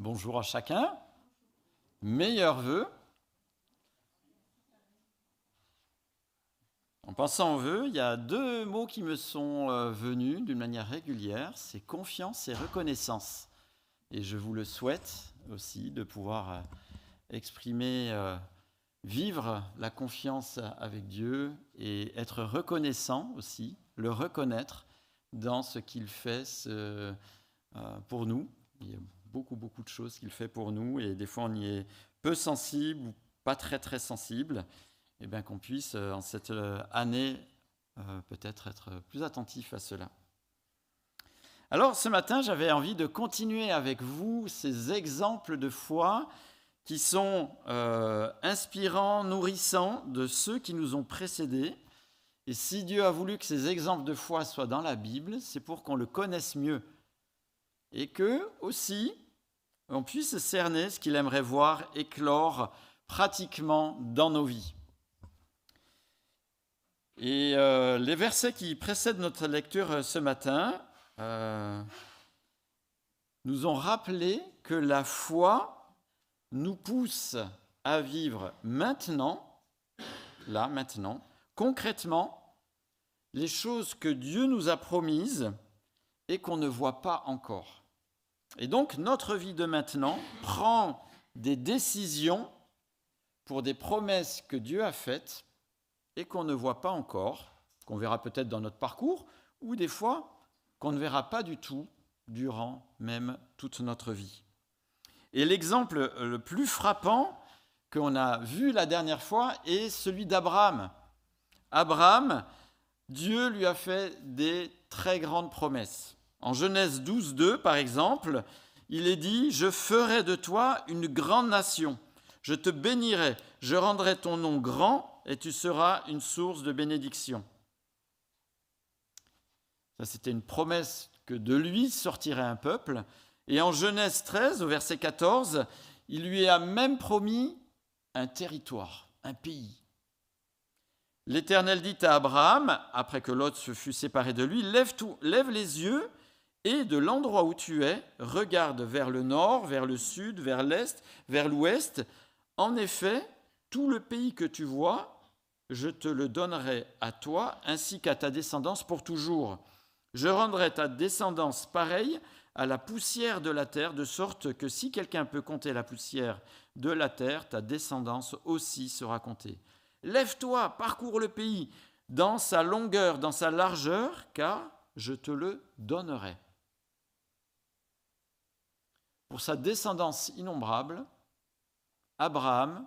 Bonjour à chacun. Meilleurs vœux. En pensant aux vœux, il y a deux mots qui me sont euh, venus d'une manière régulière, c'est confiance et reconnaissance. Et je vous le souhaite aussi de pouvoir euh, exprimer, euh, vivre la confiance avec Dieu et être reconnaissant aussi, le reconnaître dans ce qu'il fait pour nous. Beaucoup, beaucoup de choses qu'il fait pour nous et des fois on y est peu sensible ou pas très, très sensible et bien qu'on puisse, euh, en cette euh, année, euh, peut-être être plus attentif à cela. Alors ce matin, j'avais envie de continuer avec vous ces exemples de foi qui sont inspirants, nourrissants de ceux qui nous ont précédés. Et si Dieu a voulu que ces exemples de foi soient dans la Bible, c'est pour qu'on le connaisse mieux. Et que aussi, on puisse cerner ce qu'il aimerait voir éclore pratiquement dans nos vies. Et euh, les versets qui précèdent notre lecture euh, ce matin euh, nous ont rappelé que la foi nous pousse à vivre maintenant, là, maintenant, concrètement, les choses que Dieu nous a promises et qu'on ne voit pas encore. Et donc notre vie de maintenant prend des décisions pour des promesses que Dieu a faites et qu'on ne voit pas encore, qu'on verra peut-être dans notre parcours, ou des fois qu'on ne verra pas du tout durant même toute notre vie. Et l'exemple le plus frappant qu'on a vu la dernière fois est celui d'Abraham. Abraham, Dieu lui a fait des très grandes promesses. En Genèse 12, 2, par exemple, il est dit Je ferai de toi une grande nation, je te bénirai, je rendrai ton nom grand et tu seras une source de bénédiction. Ça, c'était une promesse que de lui sortirait un peuple. Et en Genèse 13, au verset 14, il lui a même promis un territoire, un pays. L'Éternel dit à Abraham, après que Lot se fut séparé de lui, lève, tout, lève les yeux et de l'endroit où tu es, regarde vers le nord, vers le sud, vers l'est, vers l'ouest. En effet, tout le pays que tu vois, je te le donnerai à toi ainsi qu'à ta descendance pour toujours. Je rendrai ta descendance pareille à la poussière de la terre, de sorte que si quelqu'un peut compter la poussière de la terre, ta descendance aussi sera comptée. Lève-toi, parcours le pays dans sa longueur, dans sa largeur, car je te le donnerai. Pour sa descendance innombrable, Abraham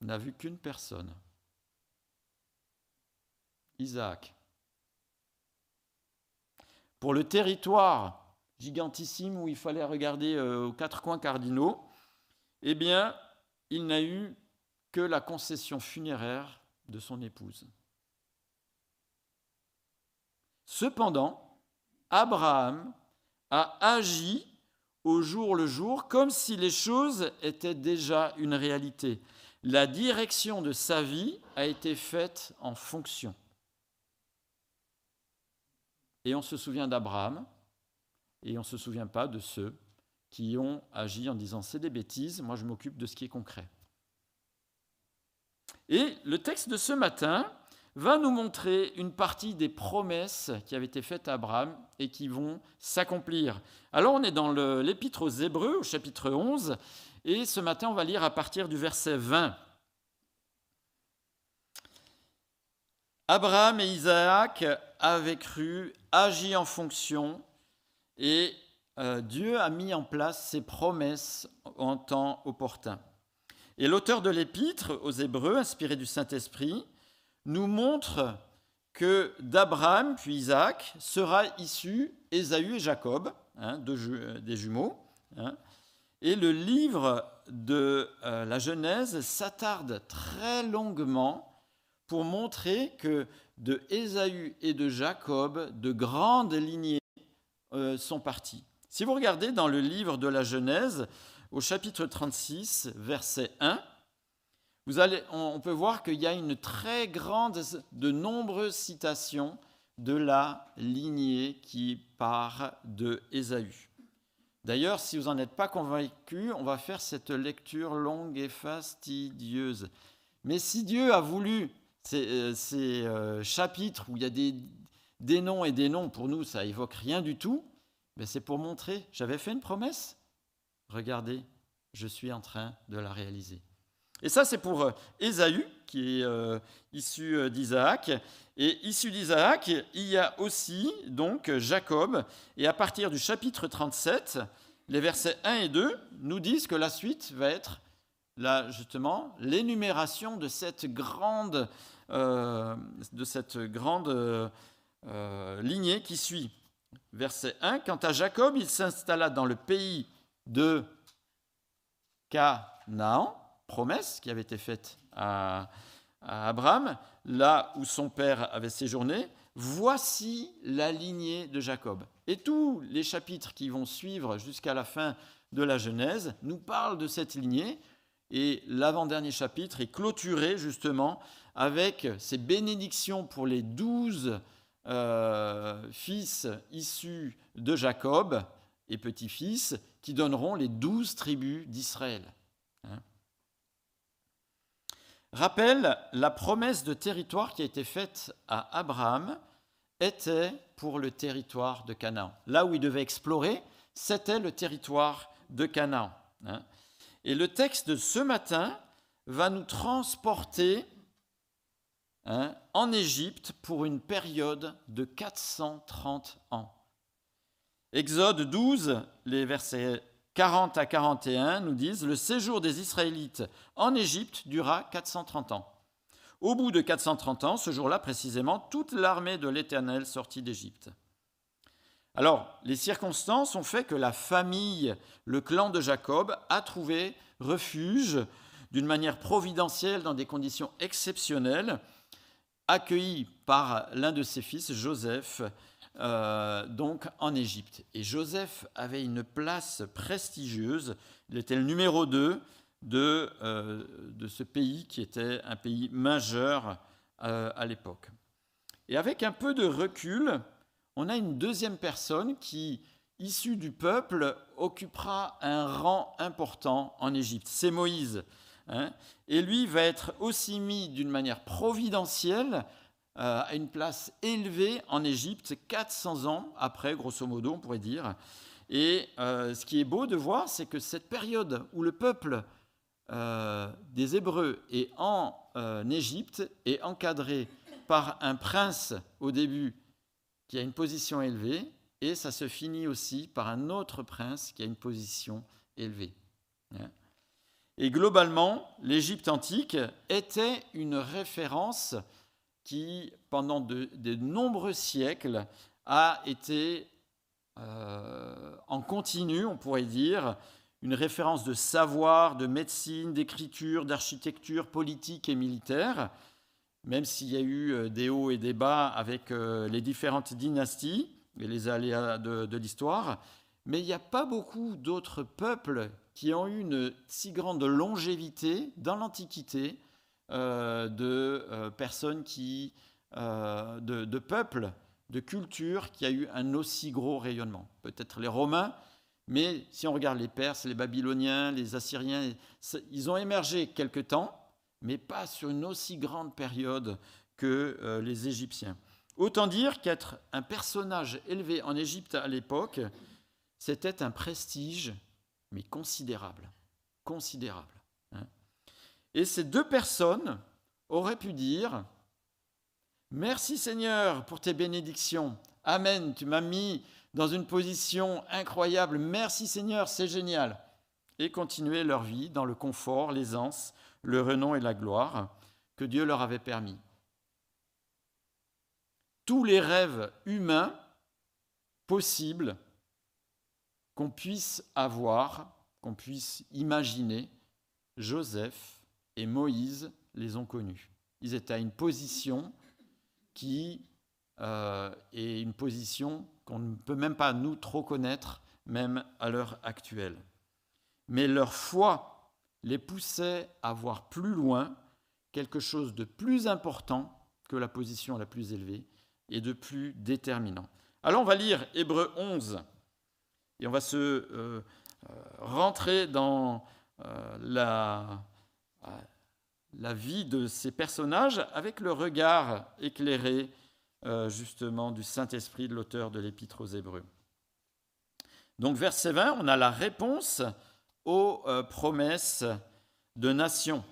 n'a vu qu'une personne, Isaac. Pour le territoire gigantissime où il fallait regarder euh, aux quatre coins cardinaux, eh bien, il n'a eu que la concession funéraire de son épouse. Cependant, Abraham a agi au jour le jour comme si les choses étaient déjà une réalité. La direction de sa vie a été faite en fonction. Et on se souvient d'Abraham, et on ne se souvient pas de ceux qui ont agi en disant c'est des bêtises, moi je m'occupe de ce qui est concret. Et le texte de ce matin va nous montrer une partie des promesses qui avaient été faites à Abraham et qui vont s'accomplir. Alors on est dans l'épître aux Hébreux au chapitre 11 et ce matin on va lire à partir du verset 20. Abraham et Isaac avaient cru, agi en fonction, et euh, Dieu a mis en place ses promesses en temps opportun. Et l'auteur de l'épître aux Hébreux, inspiré du Saint-Esprit, nous montre que d'Abraham puis Isaac sera issu Ésaü et Jacob, hein, des jumeaux. Hein. et le livre de euh, la Genèse s'attarde très longuement pour montrer que de Ésaü et de Jacob, de grandes lignées euh, sont parties. Si vous regardez dans le livre de la Genèse, au chapitre 36, verset 1, on peut voir qu'il y a une très grande, de nombreuses citations de la lignée qui part de Ésaü. D'ailleurs, si vous n'en êtes pas convaincu, on va faire cette lecture longue et fastidieuse. Mais si Dieu a voulu ces, euh, euh, chapitres où il y a des, noms et des noms, pour nous, ça évoque rien du tout, mais c'est pour montrer, j'avais fait une promesse, regardez, je suis en train de la réaliser. Et ça, c'est pour euh, Ésaü, qui est issu d'Isaac. Et issu d'Isaac, il y a aussi donc Jacob. Et à partir du chapitre 37, les versets 1 et 2 nous disent que la suite va être là justement l'énumération de cette grande, euh, euh, lignée qui suit. Verset 1, quant à Jacob, il s'installa dans le pays de Canaan, promesse qui avait été faite à, Abraham, là où son père avait séjourné. Voici la lignée de Jacob. Et tous les chapitres qui vont suivre jusqu'à la fin de la Genèse nous parlent de cette lignée et l'avant-dernier chapitre est clôturé justement avec ces bénédictions pour les douze euh, fils issus de Jacob et petits-fils qui donneront les douze tribus d'Israël. Hein. Rappelle, la promesse de territoire qui a été faite à Abraham était pour le territoire de Canaan. Là où il devait explorer, c'était le territoire de Canaan. Hein. Et le texte de ce matin va nous transporter hein, en Égypte pour une période de 430 ans. Exode 12, les versets 40 à 41 nous disent, Le séjour des Israélites en Égypte dura 430 ans. Au bout de 430 ans, ce jour-là précisément, toute l'armée de l'Éternel sortit d'Égypte. Alors, les circonstances ont fait que la famille, le clan de Jacob, a trouvé refuge d'une manière providentielle dans des conditions exceptionnelles, accueilli par l'un de ses fils, Joseph, euh, donc en Égypte. Et Joseph avait une place prestigieuse, il était le numéro 2 de, euh, de ce pays qui était un pays majeur euh, à l'époque. Et avec un peu de recul, on a une deuxième personne qui, issue du peuple, occupera un rang important en Égypte. C'est Moïse. Hein. et lui va être aussi mis d'une manière providentielle euh, à une place élevée en Égypte, 400 ans après, grosso modo, on pourrait dire. Et euh, ce qui est beau de voir, c'est que cette période où le peuple euh, des Hébreux est en Égypte est encadré par un prince au début qui a une position élevée, et ça se finit aussi par un autre prince qui a une position élevée. Hein. Et globalement, l'Égypte antique était une référence qui, pendant de, nombreux siècles, a été euh, en continu, on pourrait dire, une référence de savoir, de médecine, d'écriture, d'architecture politique et militaire, même s'il y a eu euh, des hauts et des bas avec euh, les différentes dynasties et les aléas de, l'histoire, mais il n'y a pas beaucoup d'autres peuples qui ont eu une si grande longévité dans l'Antiquité de personnes qui, de, de, peuples, de cultures qui a eu un aussi gros rayonnement. Peut-être les Romains, mais si on regarde les Perses, les Babyloniens, les Assyriens, ils ont émergé quelque temps, mais pas sur une aussi grande période que euh, les Égyptiens. Autant dire qu'être un personnage élevé en Égypte à l'époque, c'était un prestige, mais considérable. Considérable. Et ces deux personnes auraient pu dire Merci Seigneur pour tes bénédictions. Amen, tu m'as mis dans une position incroyable. Merci Seigneur, c'est génial. Et continuer leur vie dans le confort, l'aisance, le renom et la gloire que Dieu leur avait permis. Tous les rêves humains possibles qu'on puisse avoir, qu'on puisse imaginer, Joseph et Moïse les ont connus. Ils étaient à une position qui euh, est une position qu'on ne peut même pas nous trop connaître, même à l'heure actuelle. Mais leur foi les poussait à voir plus loin quelque chose de plus important que la position la plus élevée et de plus déterminant. Alors on va lire Hébreu 11, Et on va se euh, rentrer dans la, la vie de ces personnages avec le regard éclairé justement du Saint-Esprit de l'auteur de l'Épître aux Hébreux. Donc verset 20, on a la réponse aux promesses de nation.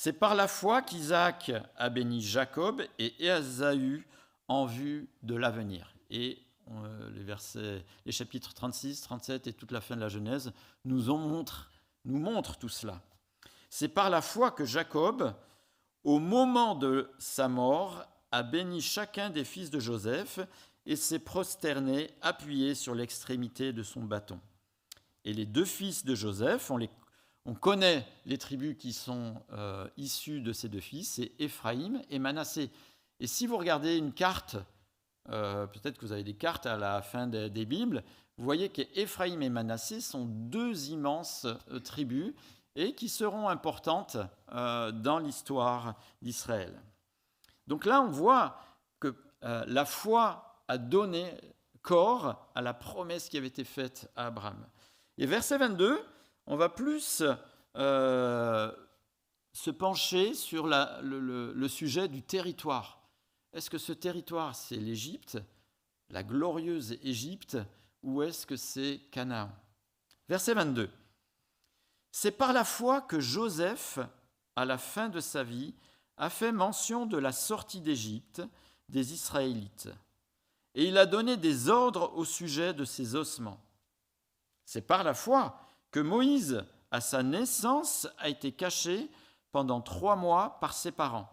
C'est par la foi qu'Isaac a béni Jacob et Ésaü en vue de l'avenir. Et euh, les versets, les chapitres 36, 37 et toute la fin de la Genèse nous montrent tout cela. C'est par la foi que Jacob, au moment de sa mort, a béni chacun des fils de Joseph et s'est prosterné, appuyé sur l'extrémité de son bâton. Et les deux fils de Joseph, on les on connaît les tribus qui sont euh, issues de ces deux fils, c'est Éphraïm et Manassé. Et si vous regardez une carte, euh, peut-être que vous avez des cartes à la fin des, Bibles, vous voyez qu'Éphraïm et Manassé sont deux immenses euh, tribus et qui seront importantes dans l'histoire d'Israël. Donc là, on voit que la foi a donné corps à la promesse qui avait été faite à Abraham. Et verset 22, on va plus euh, se pencher sur le, sujet du territoire. Est-ce que ce territoire, c'est l'Égypte, la glorieuse Égypte, ou est-ce que c'est Canaan? Verset 22. C'est par la foi que Joseph, à la fin de sa vie, a fait mention de la sortie d'Égypte des Israélites, et il a donné des ordres au sujet de ses ossements. C'est par la foi que Moïse, à sa naissance, a été caché pendant trois mois par ses parents.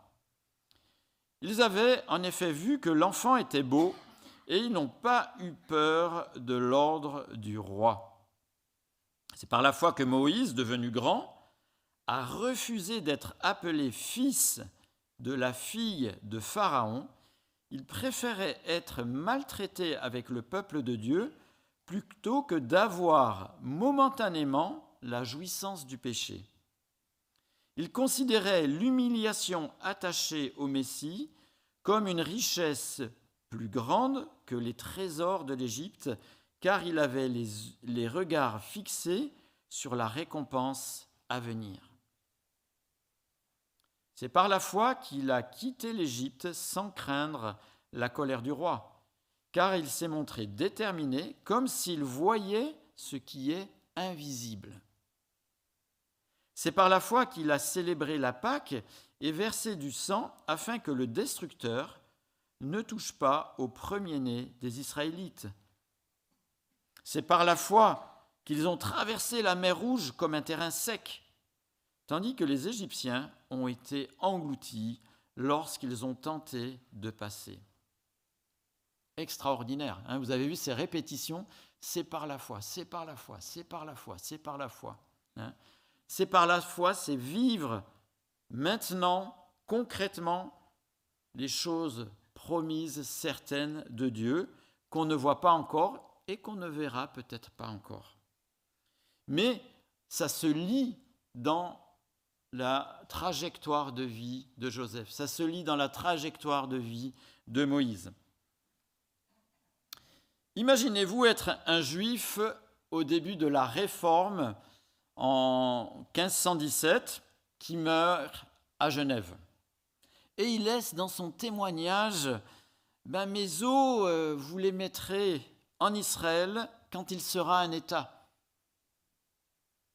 Ils avaient en effet vu que l'enfant était beau et ils n'ont pas eu peur de l'ordre du roi. C'est par la foi que Moïse, devenu grand, a refusé d'être appelé fils de la fille de Pharaon. Il préférait être maltraité avec le peuple de Dieu plutôt que d'avoir momentanément la jouissance du péché. Il considérait l'humiliation attachée au Messie comme une richesse plus grande que les trésors de l'Égypte, car il avait les, regards fixés sur la récompense à venir. C'est par la foi qu'il a quitté l'Égypte sans craindre la colère du roi car il s'est montré déterminé comme s'il voyait ce qui est invisible. C'est par la foi qu'il a célébré la Pâque et versé du sang afin que le destructeur ne touche pas au premier-né des Israélites. C'est par la foi qu'ils ont traversé la mer Rouge comme un terrain sec, tandis que les Égyptiens ont été engloutis lorsqu'ils ont tenté de passer extraordinaire. Hein. Vous avez vu ces répétitions, c'est par la foi, c'est par la foi, c'est par la foi, c'est par la foi. Hein. C'est par la foi, c'est vivre maintenant, concrètement, les choses promises, certaines de Dieu, qu'on ne voit pas encore et qu'on ne verra peut-être pas encore. Mais ça se lit dans la trajectoire de vie de Joseph, ça se lit dans la trajectoire de vie de Moïse. Imaginez-vous être un juif au début de la Réforme en 1517 qui meurt à Genève. Et il laisse dans son témoignage ben, Mes os, euh, vous les mettrez en Israël quand il sera un État.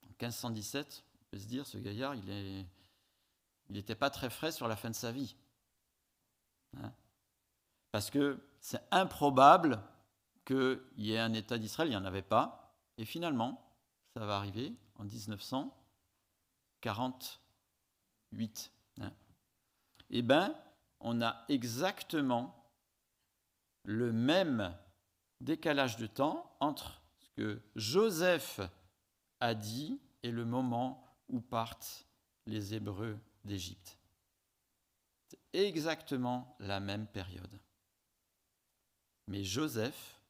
En 1517, on peut se dire, ce gaillard, il n'était pas très frais sur la fin de sa vie. Hein? Parce que c'est improbable qu'il y ait un État d'Israël, il n'y en avait pas. Et finalement, ça va arriver en 1948. Hein? Eh bien, on a exactement le même décalage de temps entre ce que Joseph a dit et le moment où partent les Hébreux d'Égypte. C'est exactement la même période. Mais Joseph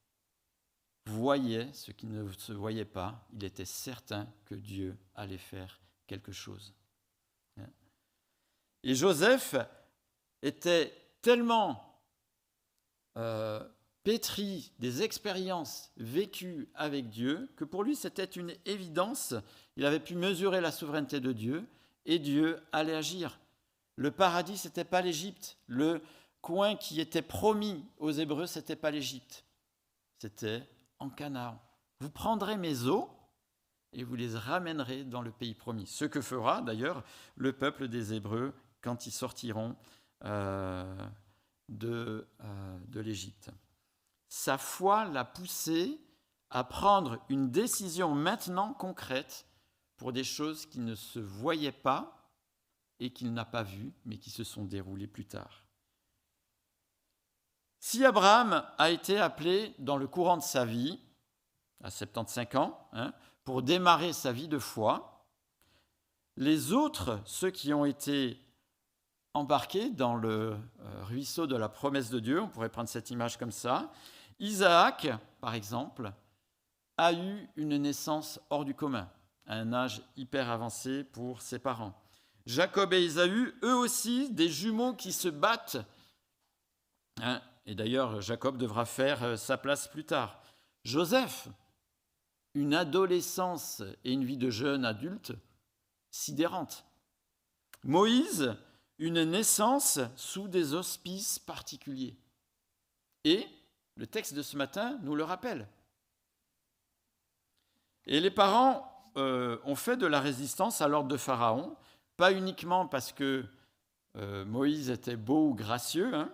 voyait ce qui ne se voyait pas, il était certain que Dieu allait faire quelque chose. Et Joseph était tellement euh, pétri des expériences vécues avec Dieu, que pour lui c'était une évidence, il avait pu mesurer la souveraineté de Dieu, et Dieu allait agir. Le paradis, ce n'était pas l'Égypte. Le coin qui était promis aux Hébreux, ce n'était pas l'Égypte. C'était en Canaan. Vous prendrez mes eaux et vous les ramènerez dans le pays promis. Ce que fera d'ailleurs le peuple des Hébreux quand ils sortiront euh, euh, de l'Égypte. Sa foi l'a poussé à prendre une décision maintenant concrète pour des choses qui ne se voyaient pas et qu'il n'a pas vues, mais qui se sont déroulées plus tard. Si Abraham a été appelé dans le courant de sa vie, à 75 ans, hein, pour démarrer sa vie de foi, les autres, ceux qui ont été embarqués dans le euh, ruisseau de la promesse de Dieu, on pourrait prendre cette image comme ça, Isaac, par exemple, a eu une naissance hors du commun, à un âge hyper avancé pour ses parents. Jacob et Ésaü, eux aussi, des jumeaux qui se battent. Hein, et d'ailleurs, Jacob devra faire euh, sa place plus tard. Joseph, une adolescence et une vie de jeune adulte sidérante. Moïse, une naissance sous des auspices particuliers. Et le texte de ce matin nous le rappelle. Et les parents euh, ont fait de la résistance à l'ordre de Pharaon, pas uniquement parce que euh, Moïse était beau ou gracieux, hein,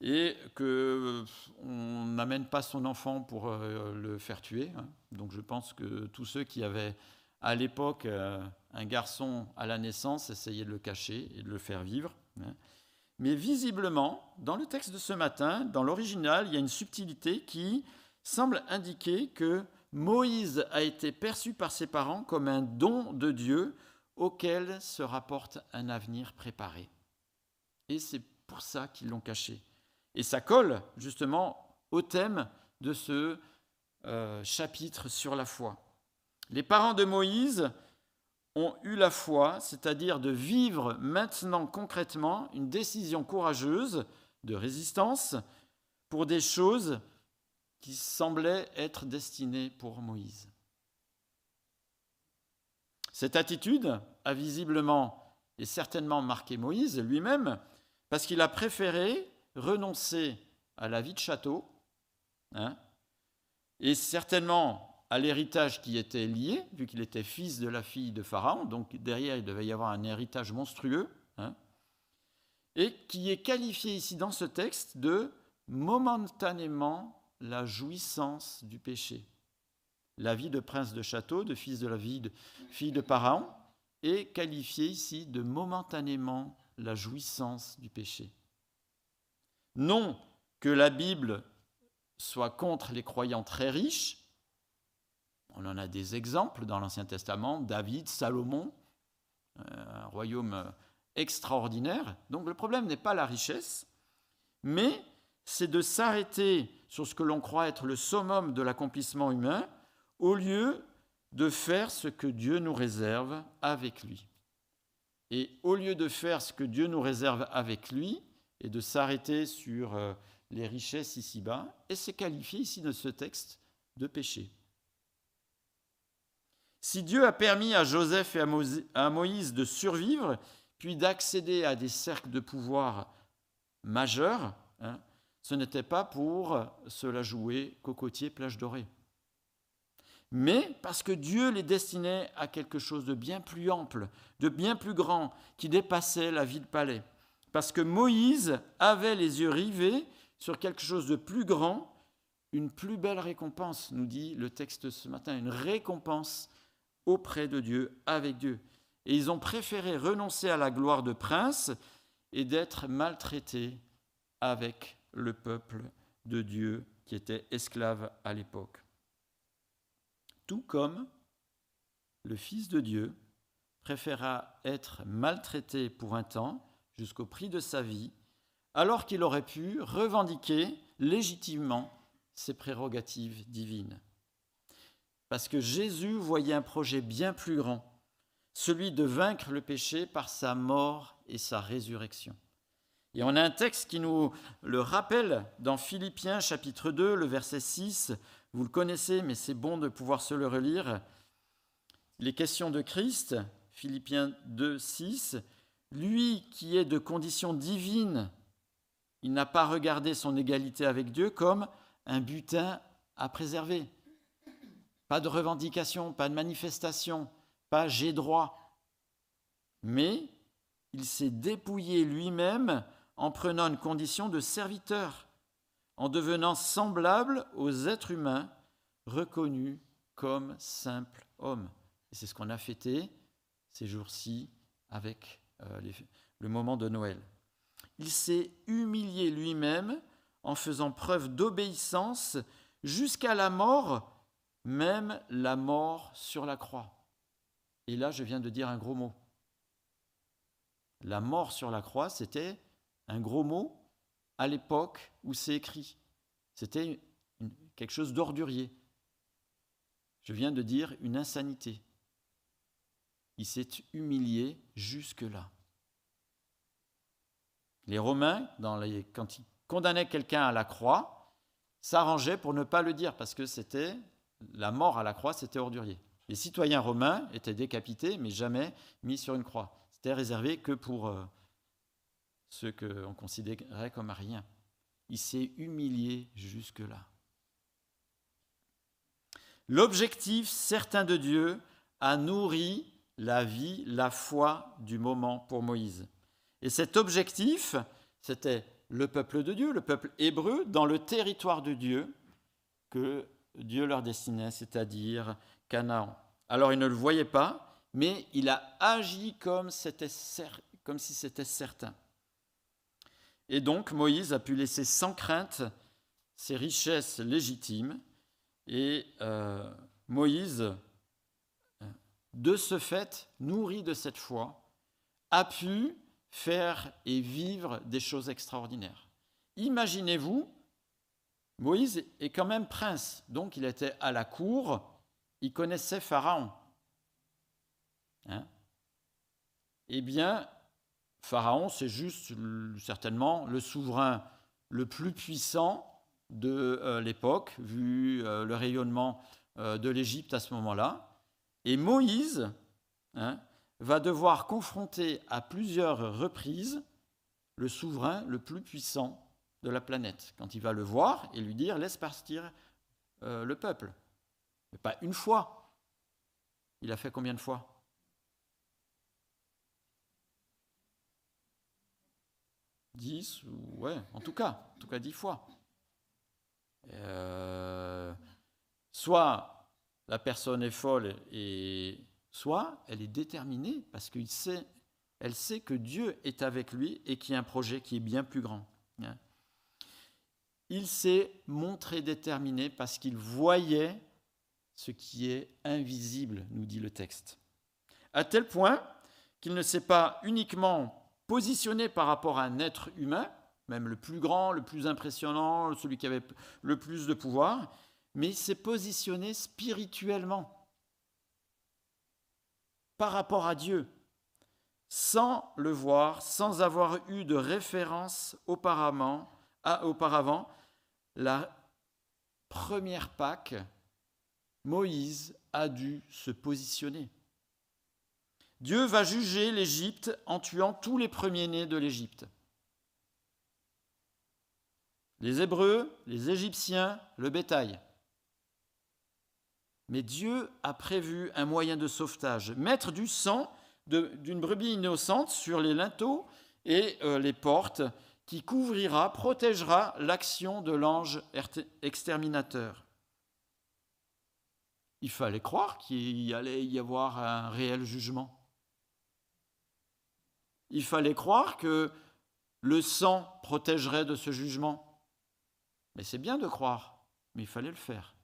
et qu'on euh, n'amène pas son enfant pour le faire tuer. Hein. Donc je pense que tous ceux qui avaient à l'époque un garçon à la naissance essayaient de le cacher et de le faire vivre. Hein. Mais visiblement, dans le texte de ce matin, dans l'original, il y a une subtilité qui semble indiquer que Moïse a été perçu par ses parents comme un don de Dieu auquel se rapporte un avenir préparé. Et c'est pour ça qu'ils l'ont caché. Et ça colle justement au thème de ce euh, chapitre sur la foi. Les parents de Moïse ont eu la foi, c'est-à-dire de vivre maintenant concrètement une décision courageuse de résistance pour des choses qui semblaient être destinées pour Moïse. Cette attitude a visiblement et certainement marqué Moïse lui-même, parce qu'il a préféré renoncer à la vie de château, hein, et certainement à l'héritage qui était lié, vu qu'il était fils de la fille de Pharaon, donc derrière il devait y avoir un héritage monstrueux, hein, et qui est qualifié ici dans ce texte de momentanément la jouissance du péché la vie de prince de château, de fils de la fille de Pharaon, est qualifiée ici de momentanément la jouissance du péché. Non que la Bible soit contre les croyants très riches, on en a des exemples dans l'Ancien Testament, David, Salomon, euh, un royaume extraordinaire. Donc le problème n'est pas la richesse, mais c'est de s'arrêter sur ce que l'on croit être le summum de l'accomplissement humain au lieu de faire ce que Dieu nous réserve avec lui. Et au lieu de faire ce que Dieu nous réserve avec lui et de s'arrêter sur euh, les richesses ici-bas, et c'est qualifié ici de ce texte de péché. Si Dieu a permis à Joseph et à Moïse de survivre, puis d'accéder à des cercles de pouvoir majeurs, hein, ce n'était pas pour cela jouer cocotier plage dorée mais parce que Dieu les destinait à quelque chose de bien plus ample, de bien plus grand, qui dépassait la vie de palais. Parce que Moïse avait les yeux rivés sur quelque chose de plus grand, une plus belle récompense, nous dit le texte ce matin, une récompense auprès de Dieu, avec Dieu. Et ils ont préféré renoncer à la gloire de prince et d'être maltraités avec le peuple de Dieu qui était esclave à l'époque tout comme le Fils de Dieu préféra être maltraité pour un temps jusqu'au prix de sa vie, alors qu'il aurait pu revendiquer légitimement ses prérogatives divines. Parce que Jésus voyait un projet bien plus grand, celui de vaincre le péché par sa mort et sa résurrection. Et on a un texte qui nous le rappelle dans Philippiens chapitre 2, le verset 6. Vous le connaissez, mais c'est bon de pouvoir se le relire. Les questions de Christ, Philippiens 2, 6. Lui qui est de condition divine, il n'a pas regardé son égalité avec Dieu comme un butin à préserver. Pas de revendication, pas de manifestation, pas j'ai droit. Mais il s'est dépouillé lui-même en prenant une condition de serviteur, en devenant semblable aux êtres humains, reconnus comme simple homme. Et c'est ce qu'on a fêté ces jours-ci avec euh, le moment de Noël. Il s'est humilié lui-même en faisant preuve d'obéissance jusqu'à la mort, même la mort sur la croix. Et là, je viens de dire un gros mot. La mort sur la croix, c'était un gros mot à l'époque où c'est écrit. C'était quelque chose d'ordurier. Je viens de dire une insanité. Il s'est humilié jusque-là. Les Romains, quand ils condamnaient quelqu'un à la croix, s'arrangeaient pour ne pas le dire, parce que c'était la mort à la croix, c'était ordurier. Les citoyens romains étaient décapités, mais jamais mis sur une croix. C'était réservé que pour euh, ceux qu'on considérait comme rien. Il s'est humilié jusque-là. L'objectif certain de Dieu a nourri la vie, la foi du moment pour Moïse. Et cet objectif, c'était le peuple de Dieu, le peuple hébreu, dans le territoire de Dieu que Dieu leur destinait, c'est-à-dire Canaan. Alors il ne le voyait pas, mais il a agi comme, si c'était certain. Et donc Moïse a pu laisser sans crainte ses richesses légitimes, et euh, Moïse, de ce fait, nourri de cette foi, a pu faire et vivre des choses extraordinaires. Imaginez-vous, Moïse est quand même prince, donc il était à la cour, il connaissait Pharaon. Hein? Eh bien, Pharaon, c'est juste certainement le souverain le plus puissant de euh, l'époque, vu euh, le rayonnement euh, de l'Égypte à ce moment-là. Et Moïse, hein, va devoir confronter à plusieurs reprises le souverain le plus puissant la planète, quand il va le voir et lui dire laisse partir euh, le peuple. Mais pas une fois. Il a fait combien de fois? Dix, ouais, en tout cas, en tout cas dix fois. Euh, soit la personne est folle et soit elle est déterminée parce qu'elle sait, elle sait que Dieu est avec lui et qu'il y a un projet qui est bien plus grand. Il s'est montré déterminé parce qu'il voyait ce qui est invisible, nous dit le texte. À tel point qu'il ne s'est pas uniquement positionné par rapport à un être humain, même le plus grand, le plus impressionnant, celui qui avait le plus de pouvoir, mais il s'est positionné spirituellement par rapport à Dieu, sans le voir, sans avoir eu de référence auparavant, à, auparavant la première Pâque, Moïse a dû se positionner. Dieu va juger l'Égypte en tuant tous les premiers-nés de l'Égypte. Les Hébreux, les Égyptiens, le bétail. Mais Dieu a prévu un moyen de sauvetage, mettre du sang d'une brebis innocente sur les linteaux et euh, les portes qui couvrira, protégera l'action de l'ange exterminateur. Il fallait croire qu'il allait y avoir un réel jugement. Il fallait croire que le sang protégerait de ce jugement. Mais c'est bien de croire, mais il fallait le faire.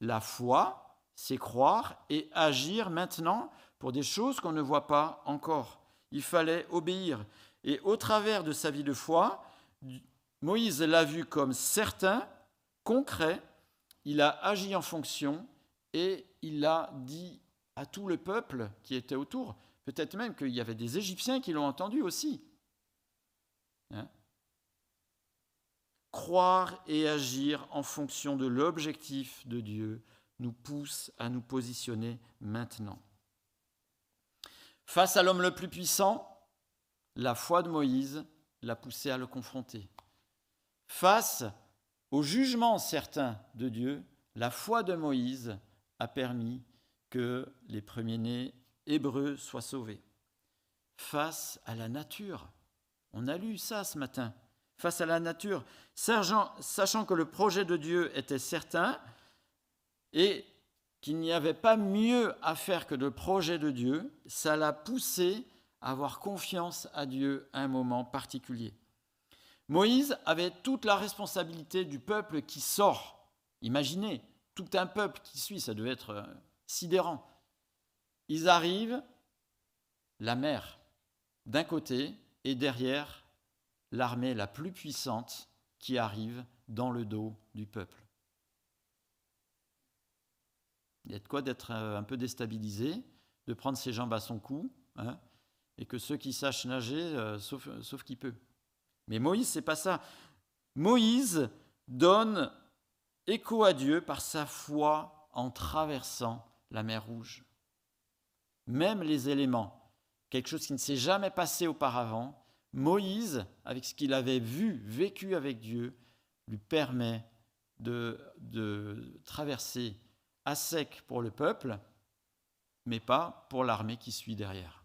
La foi, c'est croire et agir maintenant pour des choses qu'on ne voit pas encore. Il fallait obéir. Et au travers de sa vie de foi, Moïse l'a vu comme certain, concret, il a agi en fonction et il a dit à tout le peuple qui était autour, peut-être même qu'il y avait des Égyptiens qui l'ont entendu aussi. Hein. Croire et agir en fonction de l'objectif de Dieu nous pousse à nous positionner maintenant. Face à l'homme le plus puissant, la foi de Moïse l'a poussé à le confronter. Face au jugement certain de Dieu, la foi de Moïse a permis que les premiers-nés hébreux soient sauvés. Face à la nature, on a lu ça ce matin, face à la nature, sachant, que le projet de Dieu était certain et qu'il n'y avait pas mieux à faire que le projet de Dieu, ça l'a poussé avoir confiance à Dieu à un moment particulier. Moïse avait toute la responsabilité du peuple qui sort. Imaginez, tout un peuple qui suit, ça devait être euh, sidérant. Ils arrivent, la mer d'un côté et derrière l'armée la plus puissante qui arrive dans le dos du peuple. Il y a de quoi d'être euh, un peu déstabilisé, de prendre ses jambes à son cou, hein, et que ceux qui sachent nager, euh, sauf, qui peut. Mais Moïse, c'est pas ça. Moïse donne écho à Dieu par sa foi en traversant la mer Rouge. Même les éléments, quelque chose qui ne s'est jamais passé auparavant, Moïse, avec ce qu'il avait vu, vécu avec Dieu, lui permet de traverser à sec pour le peuple, mais pas pour l'armée qui suit derrière.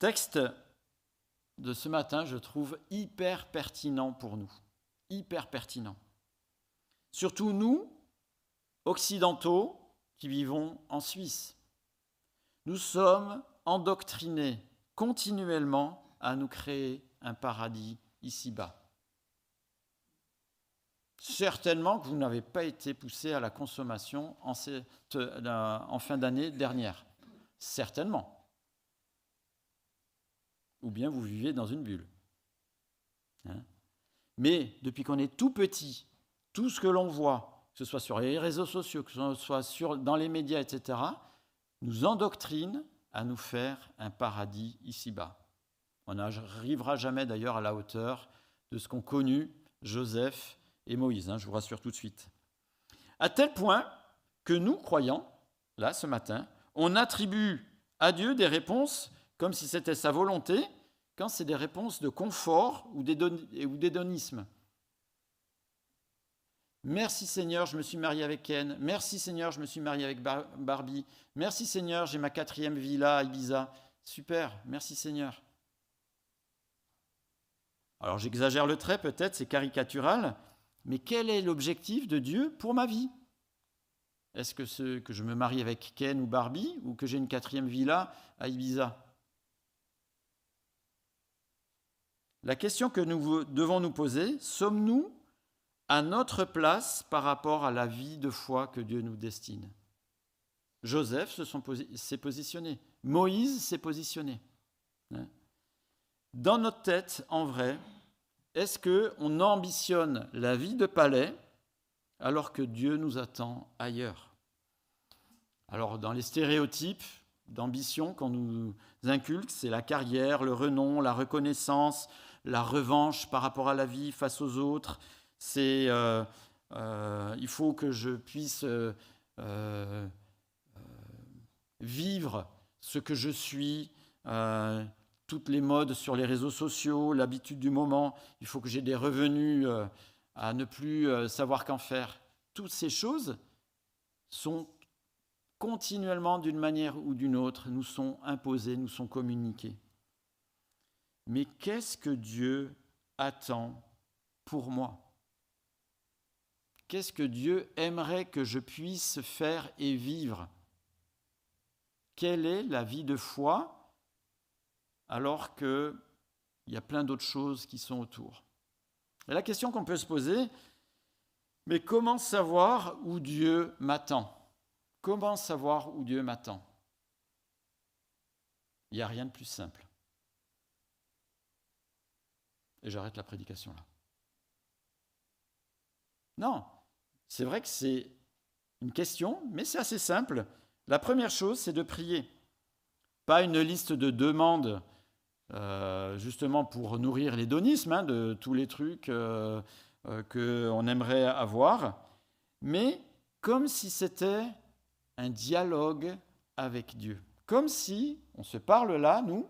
Texte de ce matin, je trouve hyper pertinent pour nous. Hyper pertinent. Surtout nous, occidentaux, qui vivons en Suisse. Nous sommes endoctrinés continuellement à nous créer un paradis ici-bas. Certainement que vous n'avez pas été poussé à la consommation en, en fin d'année dernière. Certainement ou bien vous vivez dans une bulle. Hein. Mais depuis qu'on est tout petit, tout ce que l'on voit, que ce soit sur les réseaux sociaux, que ce soit sur, dans les médias, etc., nous endoctrine à nous faire un paradis ici-bas. On n'arrivera jamais d'ailleurs à la hauteur de ce qu'ont connu Joseph et Moïse, hein, je vous rassure tout de suite. À tel point que nous, croyants, là, ce matin, on attribue à Dieu des réponses comme si c'était sa volonté, quand c'est des réponses de confort ou d'hédonisme. Merci Seigneur, je me suis marié avec Ken. Merci Seigneur, je me suis marié avec Barbie. Merci Seigneur, j'ai ma quatrième villa à Ibiza. Super, merci Seigneur. Alors j'exagère le trait peut-être, c'est caricatural, mais quel est l'objectif de Dieu pour ma vie? Est-ce que, ce, que je me marie avec Ken ou Barbie ou que j'ai une quatrième villa à Ibiza? La question que nous devons nous poser, sommes-nous à notre place par rapport à la vie de foi que Dieu nous destine? Joseph s'est positionné, Moïse s'est positionné. Hein? Dans notre tête, en vrai, est-ce qu'on ambitionne la vie de palais alors que Dieu nous attend ailleurs? Alors, dans les stéréotypes d'ambition qu'on nous inculque, c'est la carrière, le renom, la reconnaissance, la revanche par rapport à la vie face aux autres. C'est euh, euh, il faut que je puisse euh, vivre ce que je suis, toutes les modes sur les réseaux sociaux, l'habitude du moment. Il faut que j'ai des revenus à ne plus savoir qu'en faire. Toutes ces choses sont continuellement, d'une manière ou d'une autre, nous sont imposées, nous sont communiquées. Mais qu'est-ce que Dieu attend pour moi? Qu'est-ce que Dieu aimerait que je puisse faire et vivre? Quelle est la vie de foi alors qu'il y a plein d'autres choses qui sont autour? Et la question qu'on peut se poser, mais comment savoir où Dieu m'attend? Comment savoir où Dieu m'attend? Il n'y a rien de plus simple. Et j'arrête la prédication là. Non, c'est vrai que c'est une question, mais c'est assez simple. La première chose, c'est de prier. Pas une liste de demandes euh, justement pour nourrir l'hédonisme hein, de tous les trucs euh, euh, qu'on aimerait avoir, mais comme si c'était un dialogue avec Dieu. Comme si on se parle là, nous,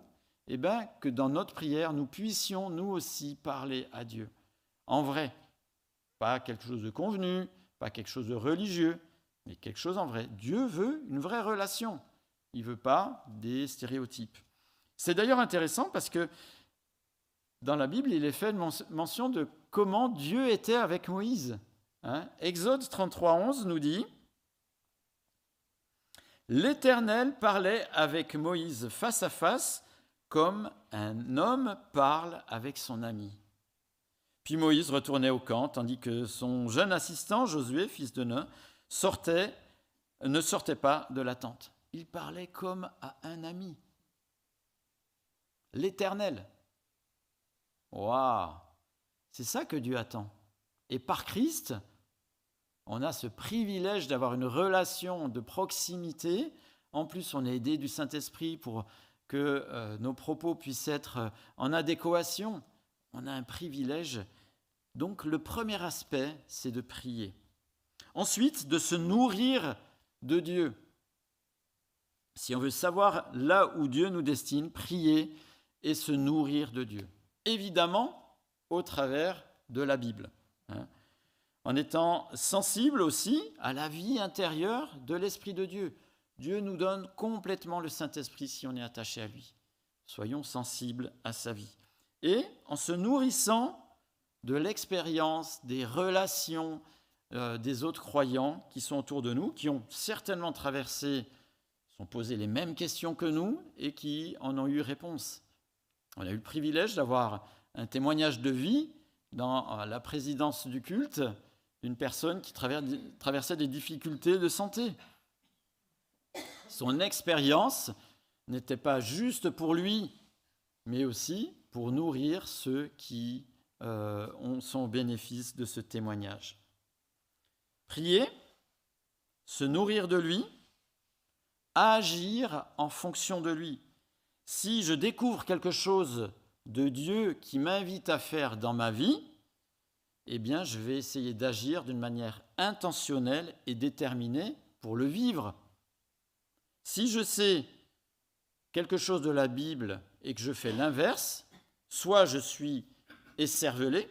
eh bien, que dans notre prière, nous puissions nous aussi parler à Dieu. En vrai. Pas quelque chose de convenu, pas quelque chose de religieux, mais quelque chose en vrai. Dieu veut une vraie relation. Il ne veut pas des stéréotypes. C'est d'ailleurs intéressant parce que dans la Bible, il est fait mention de comment Dieu était avec Moïse. Hein. Exode 33, 11 nous dit L'Éternel parlait avec Moïse face à face comme un homme parle avec son ami. Puis Moïse retournait au camp, tandis que son jeune assistant, Josué, fils de Nun, sortait, ne sortait pas de la tente. Il parlait comme à un ami. L'Éternel. Waouh C'est ça que Dieu attend. Et par Christ, on a ce privilège d'avoir une relation de proximité. En plus, on est aidé du Saint-Esprit pour que euh, nos propos puissent être euh, en adéquation. On a un privilège. Donc le premier aspect, c'est de prier. Ensuite, de se nourrir de Dieu. Si on veut savoir là où Dieu nous destine, prier et se nourrir de Dieu. Évidemment, au travers de la Bible. Hein. en étant sensible aussi à la vie intérieure de l'Esprit de Dieu. Dieu nous donne complètement le Saint-Esprit si on est attaché à lui. Soyons sensibles à sa vie. Et en se nourrissant de l'expérience, des relations euh, des autres croyants qui sont autour de nous, qui ont certainement traversé, sont posés les mêmes questions que nous et qui en ont eu réponse. On a eu le privilège d'avoir un témoignage de vie dans la présidence du culte d'une personne qui traversait des difficultés de santé. Son expérience n'était pas juste pour lui, mais aussi pour nourrir ceux qui euh, ont son bénéfice de ce témoignage. Prier, se nourrir de lui, agir en fonction de lui. Si je découvre quelque chose de Dieu qui m'invite à faire dans ma vie, eh bien, je vais essayer d'agir d'une manière intentionnelle et déterminée pour le vivre. Si je sais quelque chose de la Bible et que je fais l'inverse, soit je suis écervelé,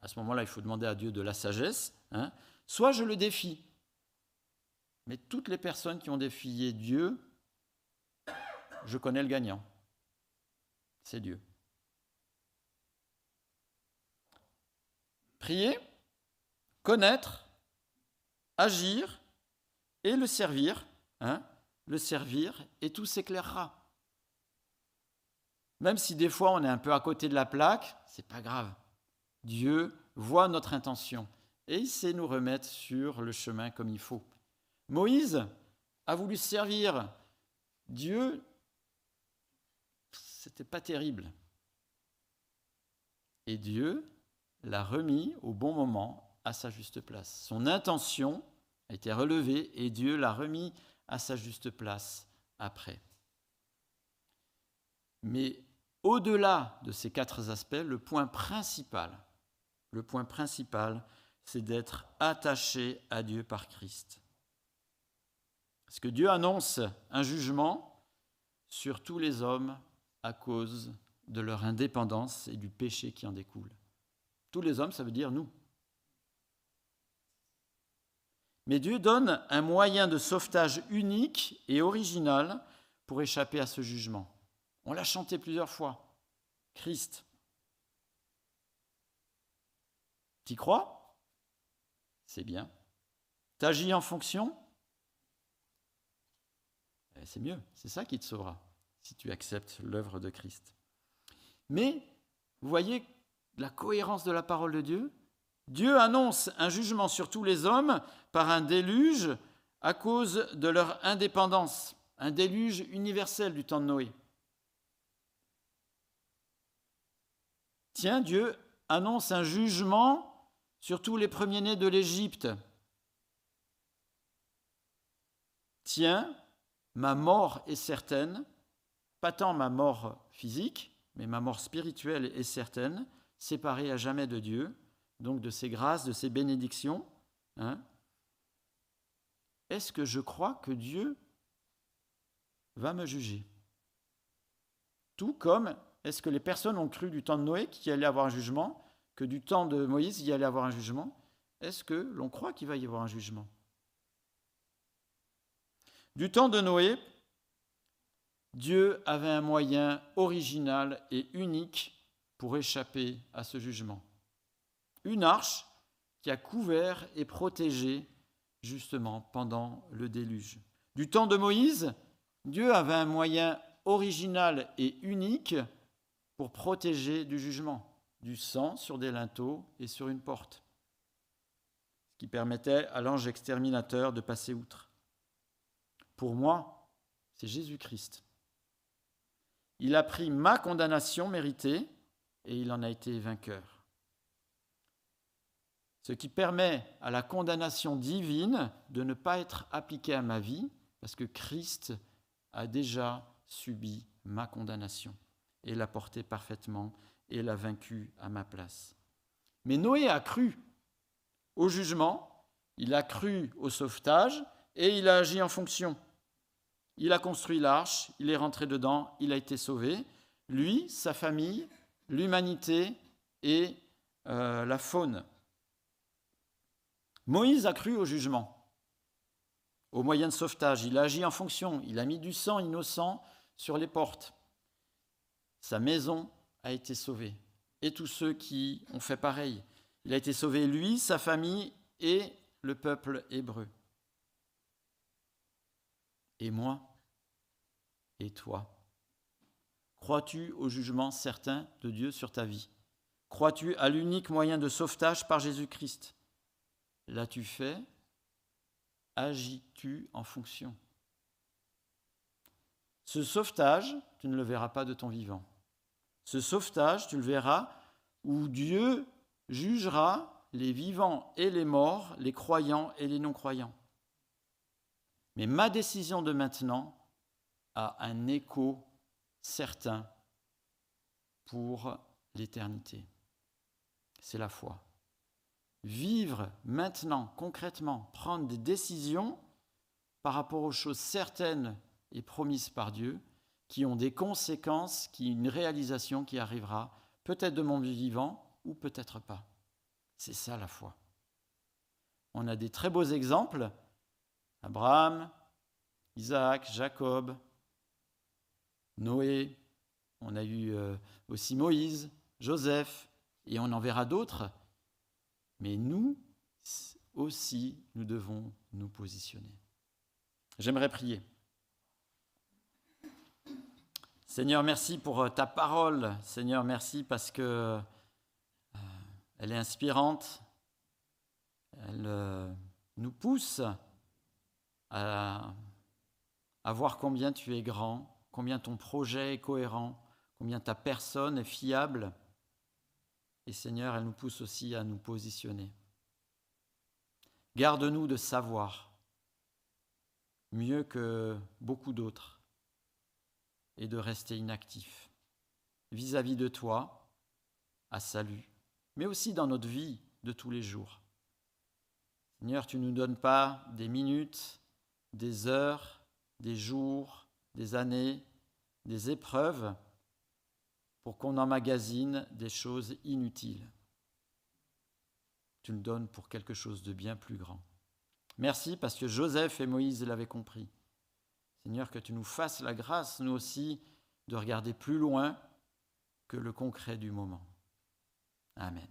à ce moment-là, il faut demander à Dieu de la sagesse, hein, soit je le défie. Mais toutes les personnes qui ont défié Dieu, je connais le gagnant. C'est Dieu. Prier, connaître, agir et le servir, hein, le servir, et tout s'éclairera. Même si des fois on est un peu à côté de la plaque, c'est pas grave. Dieu voit notre intention et il sait nous remettre sur le chemin comme il faut. Moïse a voulu servir Dieu, c'était pas terrible. Et Dieu l'a remis au bon moment à sa juste place. Son intention a été relevée et Dieu l'a remis à sa juste place après. Mais au-delà de ces quatre aspects, le point principal, le point principal, c'est d'être attaché à Dieu par Christ. Parce que Dieu annonce un jugement sur tous les hommes à cause de leur indépendance et du péché qui en découle. Tous les hommes, ça veut dire nous. Mais Dieu donne un moyen de sauvetage unique et original pour échapper à ce jugement. On l'a chanté plusieurs fois. Christ. T'y crois? C'est bien. T'agis en fonction? Eh, C'est mieux. C'est ça qui te sauvera si tu acceptes l'œuvre de Christ. Mais vous voyez la cohérence de la parole de Dieu Dieu annonce un jugement sur tous les hommes par un déluge à cause de leur indépendance, un déluge universel du temps de Noé. Tiens, Dieu annonce un jugement sur tous les premiers-nés de l'Égypte. Tiens, ma mort est certaine, pas tant ma mort physique, mais ma mort spirituelle est certaine, séparée à jamais de Dieu, donc de ses grâces, de ses bénédictions. Hein. Est-ce que je crois que Dieu va me juger? Tout comme est-ce que les personnes ont cru du temps de Noé qu'il allait avoir un jugement, que du temps de Moïse il y allait avoir un jugement? Est-ce que l'on croit qu'il va y avoir un jugement? Du temps de Noé, Dieu avait un moyen original et unique pour échapper à ce jugement. Une arche qui a couvert et protégé justement pendant le déluge. Du temps de Moïse, Dieu avait un moyen original et unique pour protéger du jugement, du sang sur des linteaux et sur une porte, ce qui permettait à l'ange exterminateur de passer outre. Pour moi, c'est Jésus-Christ il a pris ma condamnation méritée et il en a été vainqueur. Ce qui permet à la condamnation divine de ne pas être appliquée à ma vie, parce que Christ a déjà subi ma condamnation et l'a portée parfaitement et l'a vaincue à ma place. Mais Noé a cru au jugement, il a cru au sauvetage et il a agi en fonction. Il a construit l'arche, il est rentré dedans, il a été sauvé. Lui, sa famille, l'humanité et euh, la faune. Moïse a cru au jugement, au moyen de sauvetage. Il a agi en fonction. Il a mis du sang innocent sur les portes. Sa maison a été sauvée. Et tous ceux qui ont fait pareil. Il a été sauvé, lui, sa famille et le peuple hébreu. Et moi Et toi Crois-tu au jugement certain de Dieu sur ta vie? Crois-tu à l'unique moyen de sauvetage par Jésus-Christ? L'as-tu fait Agis-tu en fonction Ce sauvetage, tu ne le verras pas de ton vivant. Ce sauvetage, tu le verras où Dieu jugera les vivants et les morts, les croyants et les non-croyants. Mais ma décision de maintenant a un écho certain pour l'éternité. C'est la foi. Vivre maintenant, concrètement, prendre des décisions par rapport aux choses certaines et promises par Dieu, qui ont des conséquences, qui une réalisation qui arrivera, peut-être de mon vivant ou peut-être pas. C'est ça la foi. On a des très beaux exemples Abraham, Isaac, Jacob, Noé, on a eu euh, aussi Moïse, Joseph, et on en verra d'autres. Mais nous aussi, nous devons nous positionner. J'aimerais prier. Seigneur, merci pour euh, ta parole. Seigneur, merci parce que euh, elle est inspirante. Elle nous pousse à, voir combien tu es grand, combien ton projet est cohérent, combien ta personne est fiable. Et Seigneur, elle nous pousse aussi à nous positionner. Garde-nous de savoir mieux que beaucoup d'autres et de rester inactifs vis-à-vis -vis de toi, à salut, mais aussi dans notre vie de tous les jours. Seigneur, tu ne nous donnes pas des minutes, des heures, des jours, des années, des épreuves pour qu'on emmagasine des choses inutiles. Tu le donnes pour quelque chose de bien plus grand. Merci parce que Joseph et Moïse l'avaient compris. Seigneur, que tu nous fasses la grâce, nous aussi, de regarder plus loin que le concret du moment. Amen.